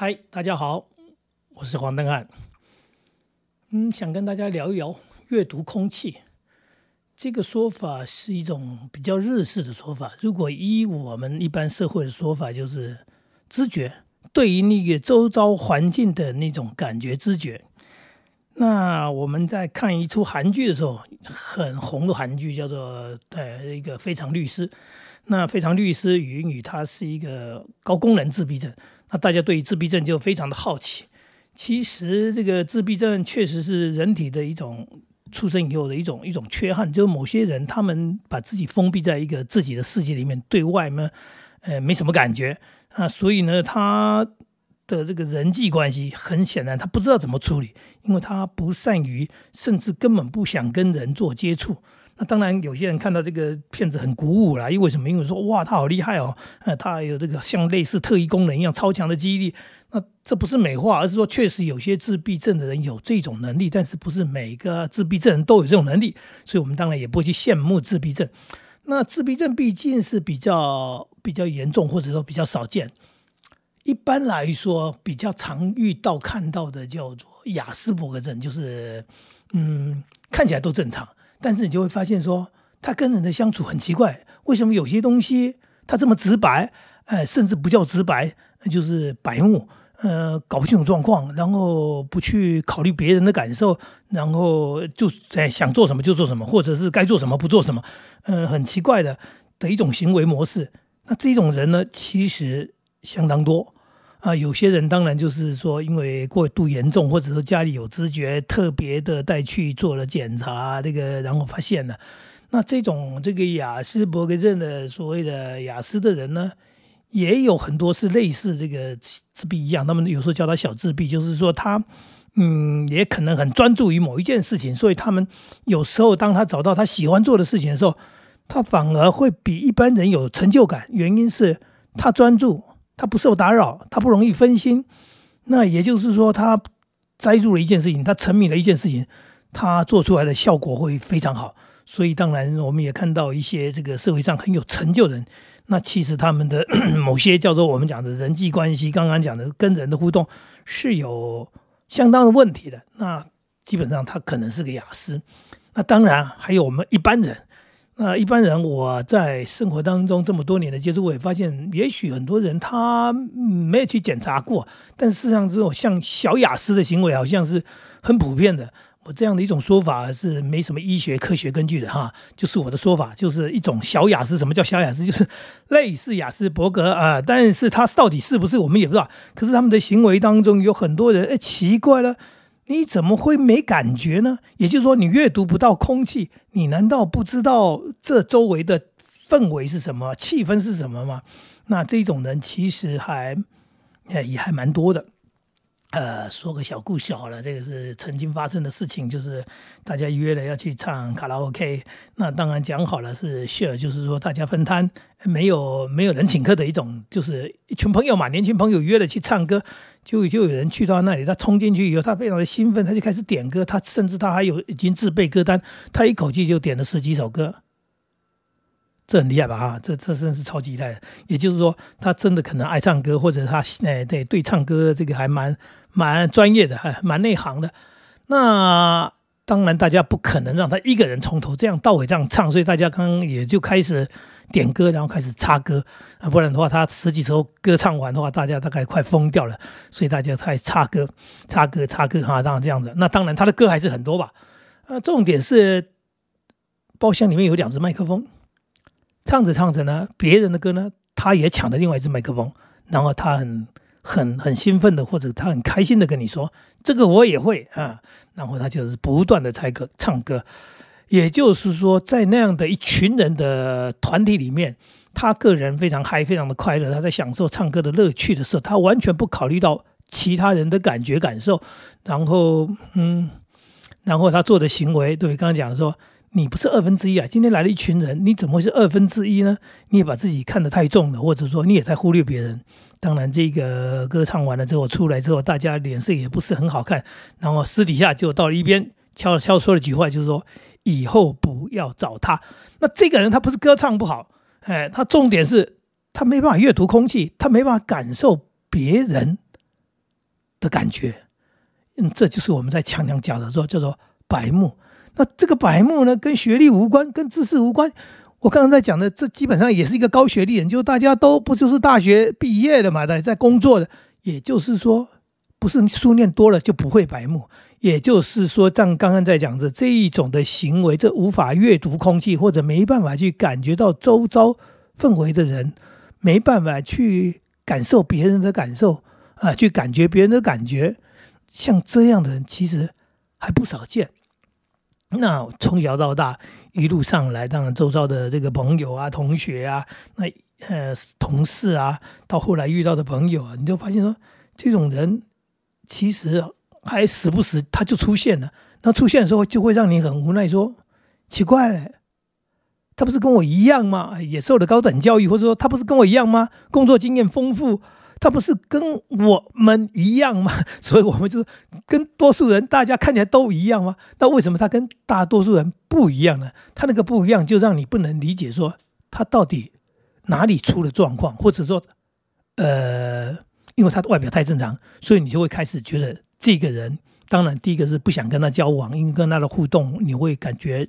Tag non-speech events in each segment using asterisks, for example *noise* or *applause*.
嗨，大家好，我是黄登汉。嗯，想跟大家聊一聊阅读空气这个说法，是一种比较日式的说法。如果依我们一般社会的说法，就是知觉对于那个周遭环境的那种感觉知觉。那我们在看一出韩剧的时候，很红的韩剧叫做呃一个《非常律师》。那《非常律师》语音语，它是一个高功能自闭症。那大家对于自闭症就非常的好奇。其实这个自闭症确实是人体的一种出生以后的一种一种缺憾，就是某些人他们把自己封闭在一个自己的世界里面，对外呢呃没什么感觉啊，所以呢他的这个人际关系很显然他不知道怎么处理，因为他不善于，甚至根本不想跟人做接触。那当然，有些人看到这个片子很鼓舞啦，因为什么？因为说哇，他好厉害哦，呃，他有这个像类似特异功能一样超强的记忆力。那这不是美化，而是说确实有些自闭症的人有这种能力，但是不是每个自闭症人都有这种能力，所以我们当然也不会去羡慕自闭症。那自闭症毕竟是比较比较严重，或者说比较少见。一般来说，比较常遇到看到的叫做雅斯伯格症，就是嗯，看起来都正常。但是你就会发现说，他跟人的相处很奇怪。为什么有些东西他这么直白？哎，甚至不叫直白，就是白目。呃，搞不清楚状况，然后不去考虑别人的感受，然后就在想做什么就做什么，或者是该做什么不做什么。嗯，很奇怪的的一种行为模式。那这种人呢，其实相当多。啊，有些人当然就是说，因为过度严重，或者说家里有知觉，特别的带去做了检查，这个然后发现了。那这种这个雅斯伯格症的所谓的雅思的人呢，也有很多是类似这个自闭一样，他们有时候叫他小自闭，就是说他嗯，也可能很专注于某一件事情，所以他们有时候当他找到他喜欢做的事情的时候，他反而会比一般人有成就感，原因是他专注。他不受打扰，他不容易分心，那也就是说，他栽入了一件事情，他沉迷了一件事情，他做出来的效果会非常好。所以，当然我们也看到一些这个社会上很有成就人，那其实他们的 *coughs* 某些叫做我们讲的人际关系，刚刚讲的跟人的互动是有相当的问题的。那基本上他可能是个雅思。那当然还有我们一般人。那一般人，我在生活当中这么多年的接触，我也发现，也许很多人他没有去检查过，但事实上这种像小雅思的行为，好像是很普遍的。我这样的一种说法是没什么医学科学根据的哈，*laughs* 就是我的说法，就是一种小雅思。什么叫小雅思？就是类似雅思伯格啊，但是他到底是不是我们也不知道。可是他们的行为当中有很多人，哎，奇怪了。你怎么会没感觉呢？也就是说，你阅读不到空气，你难道不知道这周围的氛围是什么、气氛是什么吗？那这种人其实还也还蛮多的。呃，说个小故事好了，这个是曾经发生的事情，就是大家约了要去唱卡拉 OK，那当然讲好了是 share，就是说大家分摊，没有没有人请客的一种，就是一群朋友嘛，年轻朋友约了去唱歌。就就有人去到那里，他冲进去以后，他非常的兴奋，他就开始点歌，他甚至他还有已经自备歌单，他一口气就点了十几首歌，这很厉害吧？啊，这这真是超级厉害。也就是说，他真的可能爱唱歌，或者他哎对对唱歌这个还蛮蛮专业的，还蛮内行的。那当然，大家不可能让他一个人从头这样到尾这样唱，所以大家刚刚也就开始。点歌，然后开始插歌啊，不然的话，他十几首歌唱完的话，大家大概快疯掉了。所以大家才插歌、插歌、插歌哈，当然这样子。那当然，他的歌还是很多吧。呃，重点是包厢里面有两只麦克风，唱着唱着呢，别人的歌呢，他也抢了另外一只麦克风，然后他很很很兴奋的，或者他很开心的跟你说：“这个我也会啊。”然后他就是不断的猜歌、唱歌。也就是说，在那样的一群人的团体里面，他个人非常嗨，非常的快乐。他在享受唱歌的乐趣的时候，他完全不考虑到其他人的感觉感受。然后，嗯，然后他做的行为，对，刚刚讲的说，你不是二分之一啊，今天来了一群人，你怎么会是二分之一呢？你也把自己看得太重了，或者说你也在忽略别人。当然，这个歌唱完了之后出来之后，大家脸色也不是很好看。然后私底下就到了一边，悄悄说了几句话，就是说。以后不要找他。那这个人他不是歌唱不好，哎，他重点是他没办法阅读空气，他没办法感受别人的感觉。嗯，这就是我们在强强讲的说叫做白目。那这个白目呢，跟学历无关，跟知识无关。我刚刚在讲的，这基本上也是一个高学历人，就大家都不就是大学毕业的嘛，在在工作的。也就是说，不是书念多了就不会白目。也就是说，像刚刚在讲的这一种的行为，这无法阅读空气，或者没办法去感觉到周遭氛围的人，没办法去感受别人的感受啊，去感觉别人的感觉，像这样的人其实还不少见。那从小到大一路上来，当然周遭的这个朋友啊、同学啊、那呃同事啊，到后来遇到的朋友啊，你就发现说，这种人其实。还时不时他就出现了，那出现的时候就会让你很无奈，说奇怪了，他不是跟我一样吗？也受了高等教育，或者说他不是跟我一样吗？工作经验丰富，他不是跟我们一样吗？*laughs* 所以我们就是跟多数人大家看起来都一样吗？那为什么他跟大多数人不一样呢？他那个不一样就让你不能理解，说他到底哪里出了状况，或者说，呃，因为他的外表太正常，所以你就会开始觉得。这个人当然，第一个是不想跟他交往，因为跟他的互动你会感觉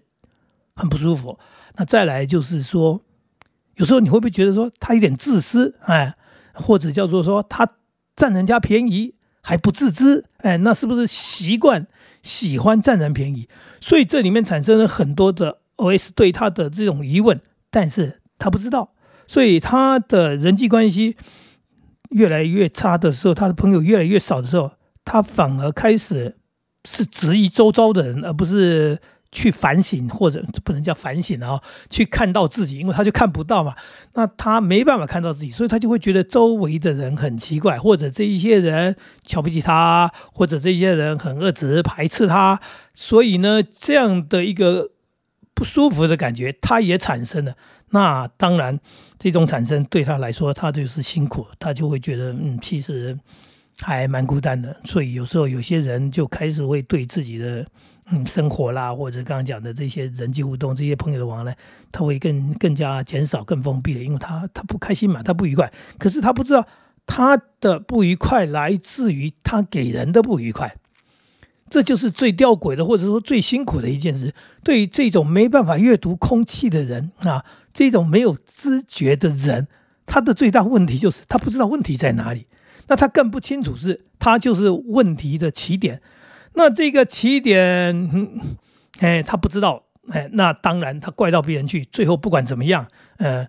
很不舒服。那再来就是说，有时候你会不会觉得说他有点自私，哎，或者叫做说他占人家便宜还不自知，哎，那是不是习惯喜欢占人便宜？所以这里面产生了很多的 OS 对他的这种疑问，但是他不知道，所以他的人际关系越来越差的时候，他的朋友越来越少的时候。他反而开始是质疑周遭的人，而不是去反省，或者不能叫反省啊，去看到自己，因为他就看不到嘛。那他没办法看到自己，所以他就会觉得周围的人很奇怪，或者这一些人瞧不起他，或者这些人很恶直排斥他。所以呢，这样的一个不舒服的感觉，他也产生了。那当然，这种产生对他来说，他就是辛苦，他就会觉得，嗯，其实。还蛮孤单的，所以有时候有些人就开始会对自己的嗯生活啦，或者刚刚讲的这些人际互动、这些朋友的往来，他会更更加减少、更封闭了，因为他他不开心嘛，他不愉快。可是他不知道他的不愉快来自于他给人的不愉快，这就是最吊诡的，或者说最辛苦的一件事。对于这种没办法阅读空气的人啊，这种没有知觉的人，他的最大问题就是他不知道问题在哪里。那他更不清楚是，他就是问题的起点。那这个起点，哎，他不知道，哎，那当然他怪到别人去，最后不管怎么样，呃，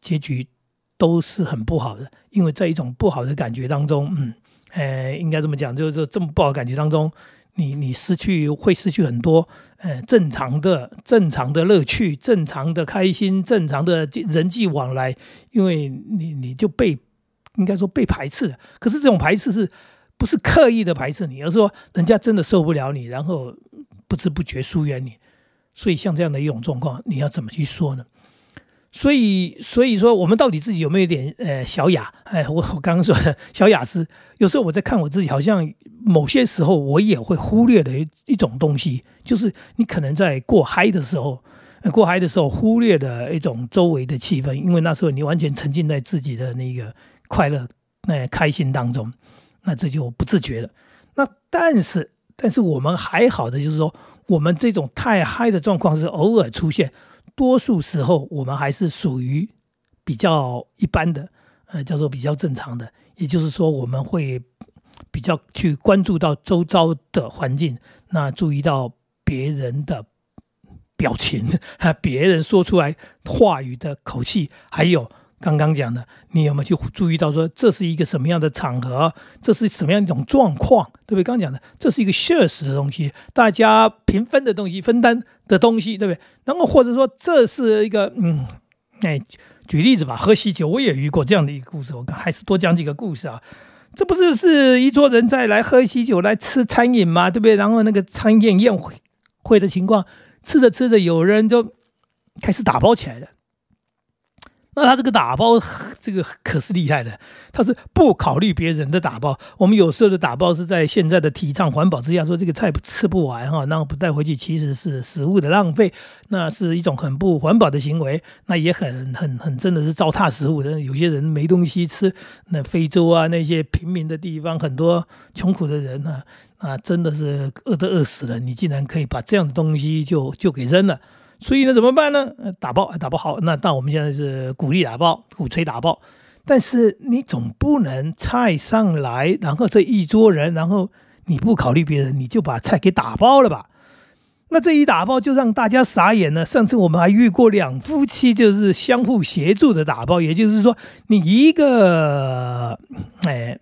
结局都是很不好的。因为在一种不好的感觉当中，嗯，哎，应该这么讲，就是这么不好的感觉当中，你你失去会失去很多，呃，正常的正常的乐趣，正常的开心，正常的人际往来，因为你你就被。应该说被排斥，可是这种排斥是不是刻意的排斥你，而是说人家真的受不了你，然后不知不觉疏远你。所以像这样的一种状况，你要怎么去说呢？所以，所以说我们到底自己有没有点呃小雅？哎，我我刚刚说的小雅思，有时候我在看我自己，好像某些时候我也会忽略的一一种东西，就是你可能在过嗨的时候，过嗨的时候忽略了一种周围的气氛，因为那时候你完全沉浸在自己的那个。快乐，那开心当中，那这就不自觉了。那但是，但是我们还好的就是说，我们这种太嗨的状况是偶尔出现，多数时候我们还是属于比较一般的，呃，叫做比较正常的。也就是说，我们会比较去关注到周遭的环境，那注意到别人的表情，*laughs* 哈别人说出来话语的口气，还有。刚刚讲的，你有没有去注意到说这是一个什么样的场合？这是什么样一种状况？对不对？刚刚讲的，这是一个现实的东西，大家平分的东西，分担的东西，对不对？然后或者说这是一个，嗯，哎，举例子吧，喝喜酒，我也遇过这样的一个故事。我还是多讲几个故事啊。这不就是一桌人在来喝喜酒，来吃餐饮嘛，对不对？然后那个餐宴宴会会的情况，吃着吃着，有人就开始打包起来了。那他这个打包，这个可是厉害的，他是不考虑别人的打包。我们有时候的打包是在现在的提倡环保之下，说这个菜吃不完哈，那不带回去其实是食物的浪费，那是一种很不环保的行为，那也很很很真的是糟蹋食物的。有些人没东西吃，那非洲啊那些贫民的地方，很多穷苦的人呢，啊真的是饿都饿死了，你竟然可以把这样的东西就就给扔了。所以呢，怎么办呢？打包打包好，那那我们现在是鼓励打包，鼓吹打包。但是你总不能菜上来，然后这一桌人，然后你不考虑别人，你就把菜给打包了吧？那这一打包就让大家傻眼了。上次我们还遇过两夫妻就是相互协助的打包，也就是说，你一个哎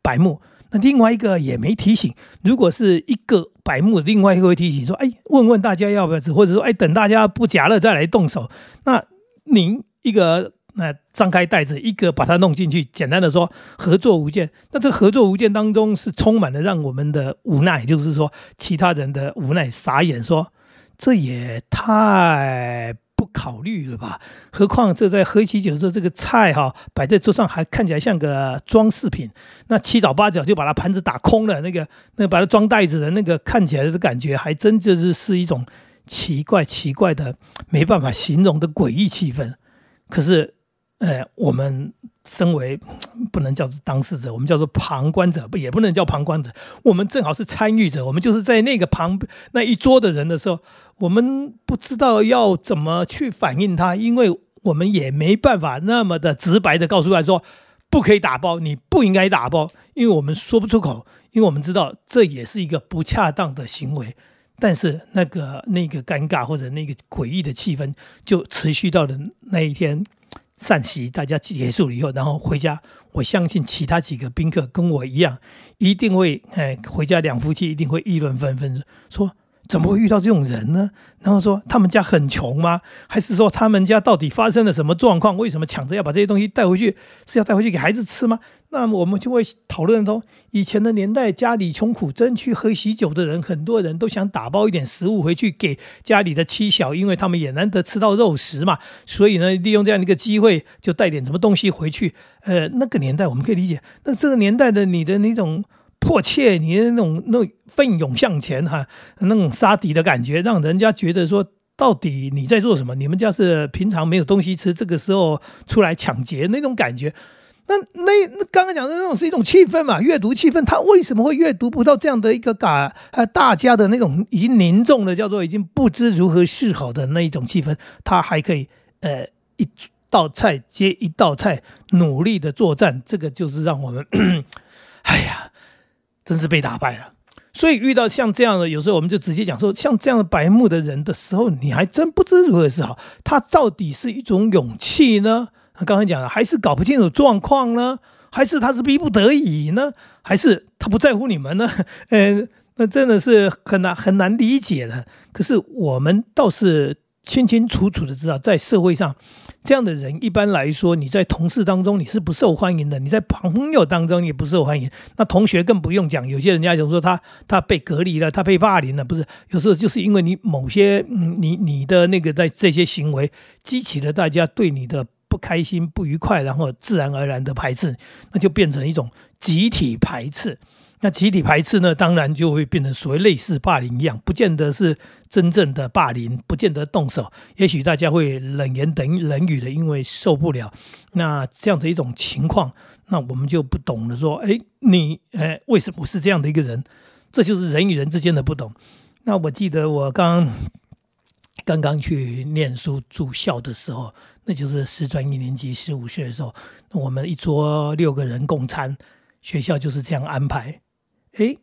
白目。那另外一个也没提醒，如果是一个白目，另外一个会提醒说：“哎，问问大家要不要吃，或者说，哎，等大家不夹了再来动手。”那您一个那张开袋子，一个把它弄进去，简单的说合作无间。那这合作无间当中是充满了让我们的无奈，就是说其他人的无奈，傻眼说这也太……考虑了吧？何况这在喝喜酒的时候，这个菜哈摆在桌上还看起来像个装饰品。那七早八早就把它盘子打空了，那个那把它装袋子的那个看起来的感觉，还真就是是一种奇怪奇怪的、没办法形容的诡异气氛。可是，呃，我们。身为不能叫做当事者，我们叫做旁观者，不也不能叫旁观者。我们正好是参与者，我们就是在那个旁那一桌的人的时候，我们不知道要怎么去反映他，因为我们也没办法那么的直白的告诉他说不可以打包，你不应该打包，因为我们说不出口，因为我们知道这也是一个不恰当的行为。但是那个那个尴尬或者那个诡异的气氛就持续到了那一天。散席，大家结束了以后，然后回家。我相信其他几个宾客跟我一样，一定会哎回家，两夫妻一定会议论纷纷，说怎么会遇到这种人呢？然后说他们家很穷吗？还是说他们家到底发生了什么状况？为什么抢着要把这些东西带回去？是要带回去给孩子吃吗？那么我们就会讨论说，以前的年代家里穷苦，真去喝喜酒的人，很多人都想打包一点食物回去给家里的妻小，因为他们也难得吃到肉食嘛，所以呢，利用这样的一个机会，就带点什么东西回去。呃，那个年代我们可以理解，那这个年代的你的那种迫切，你那种那种奋勇向前哈，那种杀敌的感觉，让人家觉得说，到底你在做什么？你们家是平常没有东西吃，这个时候出来抢劫那种感觉。那那那刚刚讲的那种是一种气氛嘛？阅读气氛，他为什么会阅读不到这样的一个感？呃，大家的那种已经凝重的，叫做已经不知如何是好的那一种气氛，他还可以呃一道菜接一道菜努力的作战，这个就是让我们，*coughs* 哎呀，真是被打败了。所以遇到像这样的，有时候我们就直接讲说，像这样的白目的人的时候，你还真不知如何是好。他到底是一种勇气呢？刚才讲了，还是搞不清楚状况呢？还是他是逼不得已呢？还是他不在乎你们呢？嗯，*laughs* 那真的是很难很难理解了。可是我们倒是清清楚楚的知道，在社会上，这样的人一般来说，你在同事当中你是不受欢迎的，你在朋友当中也不受欢迎。那同学更不用讲，有些人家就说他他被隔离了，他被霸凌了，不是？有时候就是因为你某些嗯，你你的那个在这些行为激起了大家对你的。不开心、不愉快，然后自然而然的排斥，那就变成一种集体排斥。那集体排斥呢，当然就会变成所谓类似霸凌一样，不见得是真正的霸凌，不见得动手，也许大家会冷言等冷语的，因为受不了。那这样的一种情况，那我们就不懂了。说，哎，你，哎，为什么是这样的一个人？这就是人与人之间的不懂。那我记得我刚刚刚去念书住校的时候。那就是师专一年级十五岁的时候，我们一桌六个人共餐，学校就是这样安排。哎，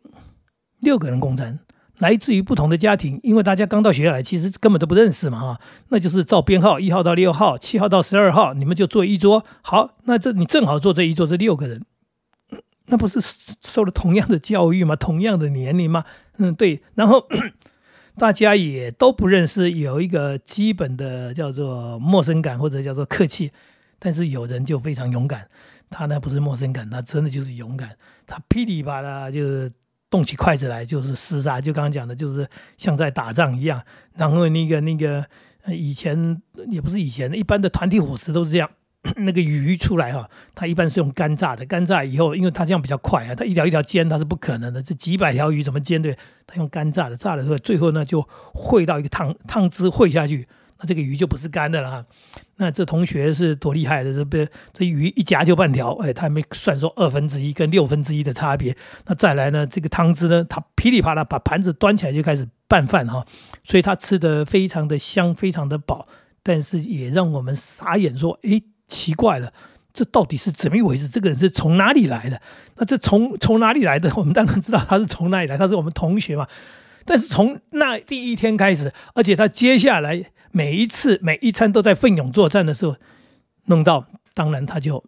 六个人共餐，来自于不同的家庭，因为大家刚到学校来，其实根本都不认识嘛，哈。那就是照编号，一号到六号，七号到十二号，你们就坐一桌。好，那这你正好坐这一桌，这六个人，那不是受了同样的教育吗？同样的年龄吗？嗯，对。然后。大家也都不认识，有一个基本的叫做陌生感或者叫做客气，但是有人就非常勇敢，他呢不是陌生感，他真的就是勇敢，他噼里啪啦就是动起筷子来就是厮杀，就刚刚讲的，就是像在打仗一样。然后那个那个以前也不是以前，一般的团体伙食都是这样，*coughs* 那个鱼出来哈，它一般是用干炸的。干炸以后，因为它这样比较快啊，它一条一条煎它是不可能的。这几百条鱼怎么煎对？它用干炸的，炸的时候最后呢就烩到一个汤汤汁烩下去，那这个鱼就不是干的了哈。那这同学是多厉害的，这不这鱼一夹就半条，哎，他还没算说二分之一跟六分之一的差别。那再来呢，这个汤汁呢，他噼里啪啦把盘子端起来就开始拌饭哈，所以他吃的非常的香，非常的饱，但是也让我们傻眼，说，哎，奇怪了，这到底是怎么一回事？这个人是从哪里来的？那这从从哪里来的？*laughs* 我们当然知道他是从哪里来，他是我们同学嘛。但是从那第一天开始，而且他接下来。每一次每一餐都在奋勇作战的时候，弄到当然他就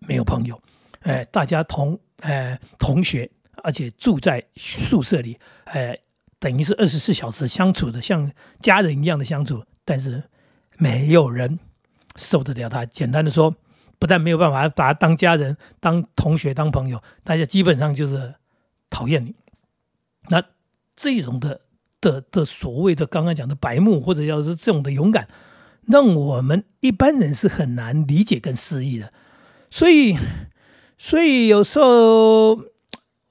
没有朋友，哎，大家同哎同学，而且住在宿舍里，哎，等于是二十四小时相处的，像家人一样的相处，但是没有人受得了他。简单的说，不但没有办法把他当家人、当同学、当朋友，大家基本上就是讨厌你。那这种的。的的所谓的刚刚讲的白目，或者要是这种的勇敢，让我们一般人是很难理解跟适应的。所以，所以有时候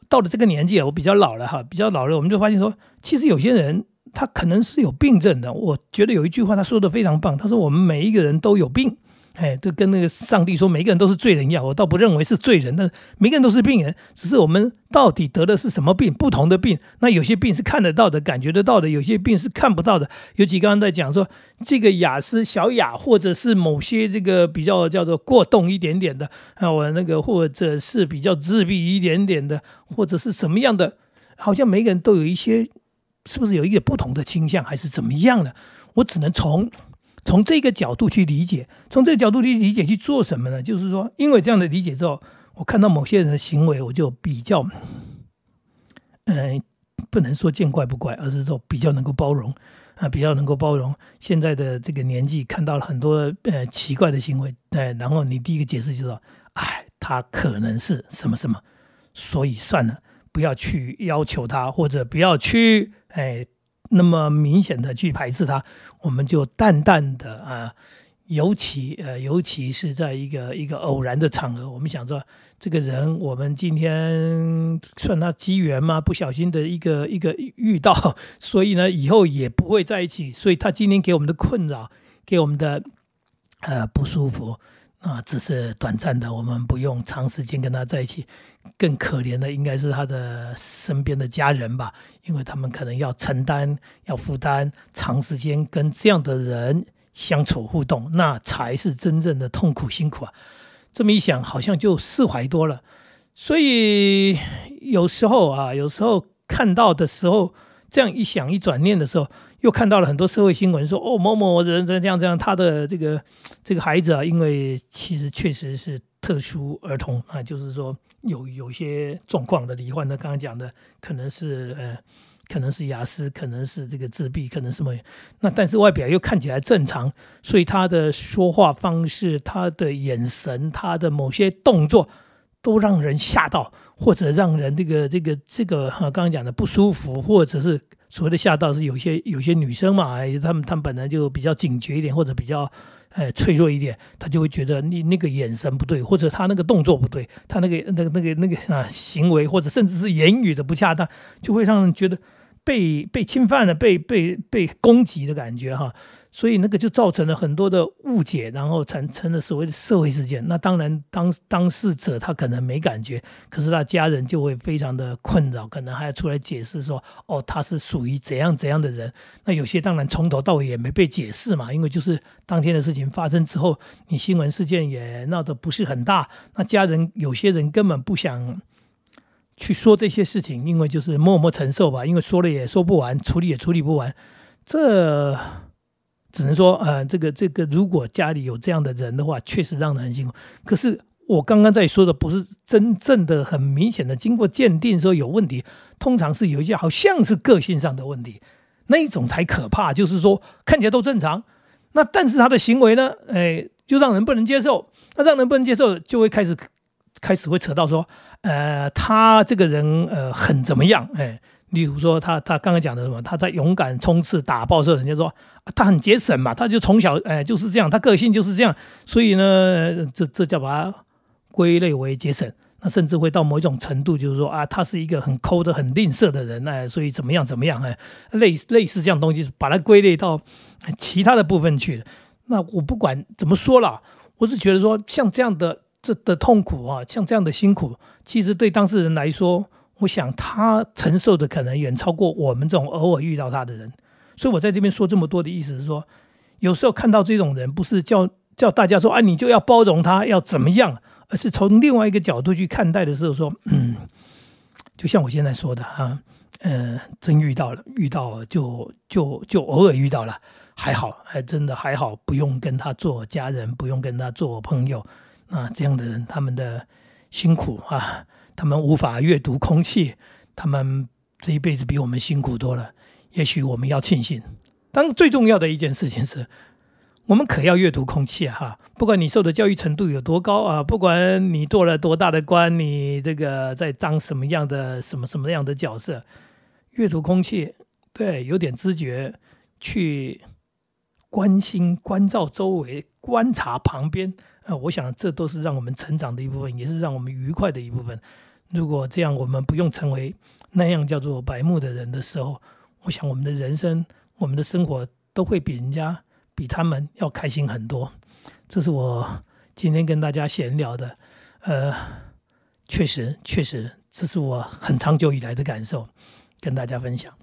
到了这个年纪啊，我比较老了哈，比较老了，我们就发现说，其实有些人他可能是有病症的。我觉得有一句话他说的非常棒，他说我们每一个人都有病。哎，这跟那个上帝说，每个人都是罪人一样。我倒不认为是罪人，但每个人都是病人，只是我们到底得的是什么病？不同的病，那有些病是看得到的、感觉得到的，有些病是看不到的。尤其刚刚在讲说，这个雅思小雅，或者是某些这个比较叫做过动一点点的啊，我那个或者是比较自闭一点点的，或者是什么样的，好像每个人都有一些，是不是有一个不同的倾向，还是怎么样的？我只能从。从这个角度去理解，从这个角度去理解去做什么呢？就是说，因为这样的理解之后，我看到某些人的行为，我就比较，嗯，不能说见怪不怪，而是说比较能够包容啊，比较能够包容现在的这个年纪，看到了很多呃奇怪的行为，对，然后你第一个解释就是说，哎，他可能是什么什么，所以算了，不要去要求他，或者不要去哎。那么明显的去排斥他，我们就淡淡的啊，尤其呃，尤其是在一个一个偶然的场合，我们想说这个人，我们今天算他机缘吗？不小心的一个一个遇到，*laughs* 所以呢，以后也不会在一起。所以他今天给我们的困扰，给我们的呃不舒服。啊，只是短暂的，我们不用长时间跟他在一起。更可怜的应该是他的身边的家人吧，因为他们可能要承担、要负担长时间跟这样的人相处互动，那才是真正的痛苦辛苦啊。这么一想，好像就释怀多了。所以有时候啊，有时候看到的时候，这样一想、一转念的时候。又看到了很多社会新闻，说哦某某人这样这样，他的这个这个孩子啊，因为其实确实是特殊儿童啊，就是说有有些状况的罹患的，刚刚讲的可能是呃可能是雅思，可能是这个自闭，可能什么，那但是外表又看起来正常，所以他的说话方式、他的眼神、他的某些动作都让人吓到，或者让人这个这个这个哈刚刚讲的不舒服，或者是。所谓的吓到是有些有些女生嘛，她们她们本来就比较警觉一点，或者比较呃脆弱一点，她就会觉得你那个眼神不对，或者她那个动作不对，她那个那个那个那个啊行为，或者甚至是言语的不恰当，就会让人觉得被被侵犯了，被被被攻击的感觉哈。所以那个就造成了很多的误解，然后产成了所谓的社会事件。那当然，当当事者他可能没感觉，可是他家人就会非常的困扰，可能还要出来解释说：“哦，他是属于怎样怎样的人。”那有些当然从头到尾也没被解释嘛，因为就是当天的事情发生之后，你新闻事件也闹得不是很大，那家人有些人根本不想去说这些事情，因为就是默默承受吧，因为说了也说不完，处理也处理不完，这。只能说，呃，这个这个，如果家里有这样的人的话，确实让人很辛苦。可是我刚刚在说的不是真正的很明显的经过鉴定说有问题，通常是有一些好像是个性上的问题，那一种才可怕。就是说看起来都正常，那但是他的行为呢，哎，就让人不能接受。那让人不能接受，就会开始开始会扯到说，呃，他这个人呃很怎么样，哎。例如说他他刚刚讲的什么，他在勇敢冲刺打报社，人家说他很节省嘛，他就从小哎就是这样，他个性就是这样，所以呢，这这叫把它归类为节省。那甚至会到某一种程度，就是说啊，他是一个很抠的、很吝啬的人哎，所以怎么样怎么样哎，类类似这样东西，把它归类到其他的部分去。那我不管怎么说了，我是觉得说，像这样的这的痛苦啊，像这样的辛苦，其实对当事人来说，我想他承受的可能远超过我们这种偶尔遇到他的人。所以我在这边说这么多的意思是说，有时候看到这种人，不是叫叫大家说啊，你就要包容他，要怎么样。而是从另外一个角度去看待的时候，说，嗯，就像我现在说的啊，嗯，真遇到了，遇到就就就偶尔遇到了，还好，还真的还好，不用跟他做家人，不用跟他做朋友。那这样的人，他们的辛苦啊，他们无法阅读空气，他们这一辈子比我们辛苦多了。也许我们要庆幸。当最重要的一件事情是。我们可要阅读空气哈，不管你受的教育程度有多高啊，不管你做了多大的官，你这个在当什么样的什么什么样的角色，阅读空气，对，有点知觉，去关心、关照周围、观察旁边，啊，我想这都是让我们成长的一部分，也是让我们愉快的一部分。如果这样，我们不用成为那样叫做白目的人的时候，我想我们的人生、我们的生活都会比人家。比他们要开心很多，这是我今天跟大家闲聊的。呃，确实，确实，这是我很长久以来的感受，跟大家分享。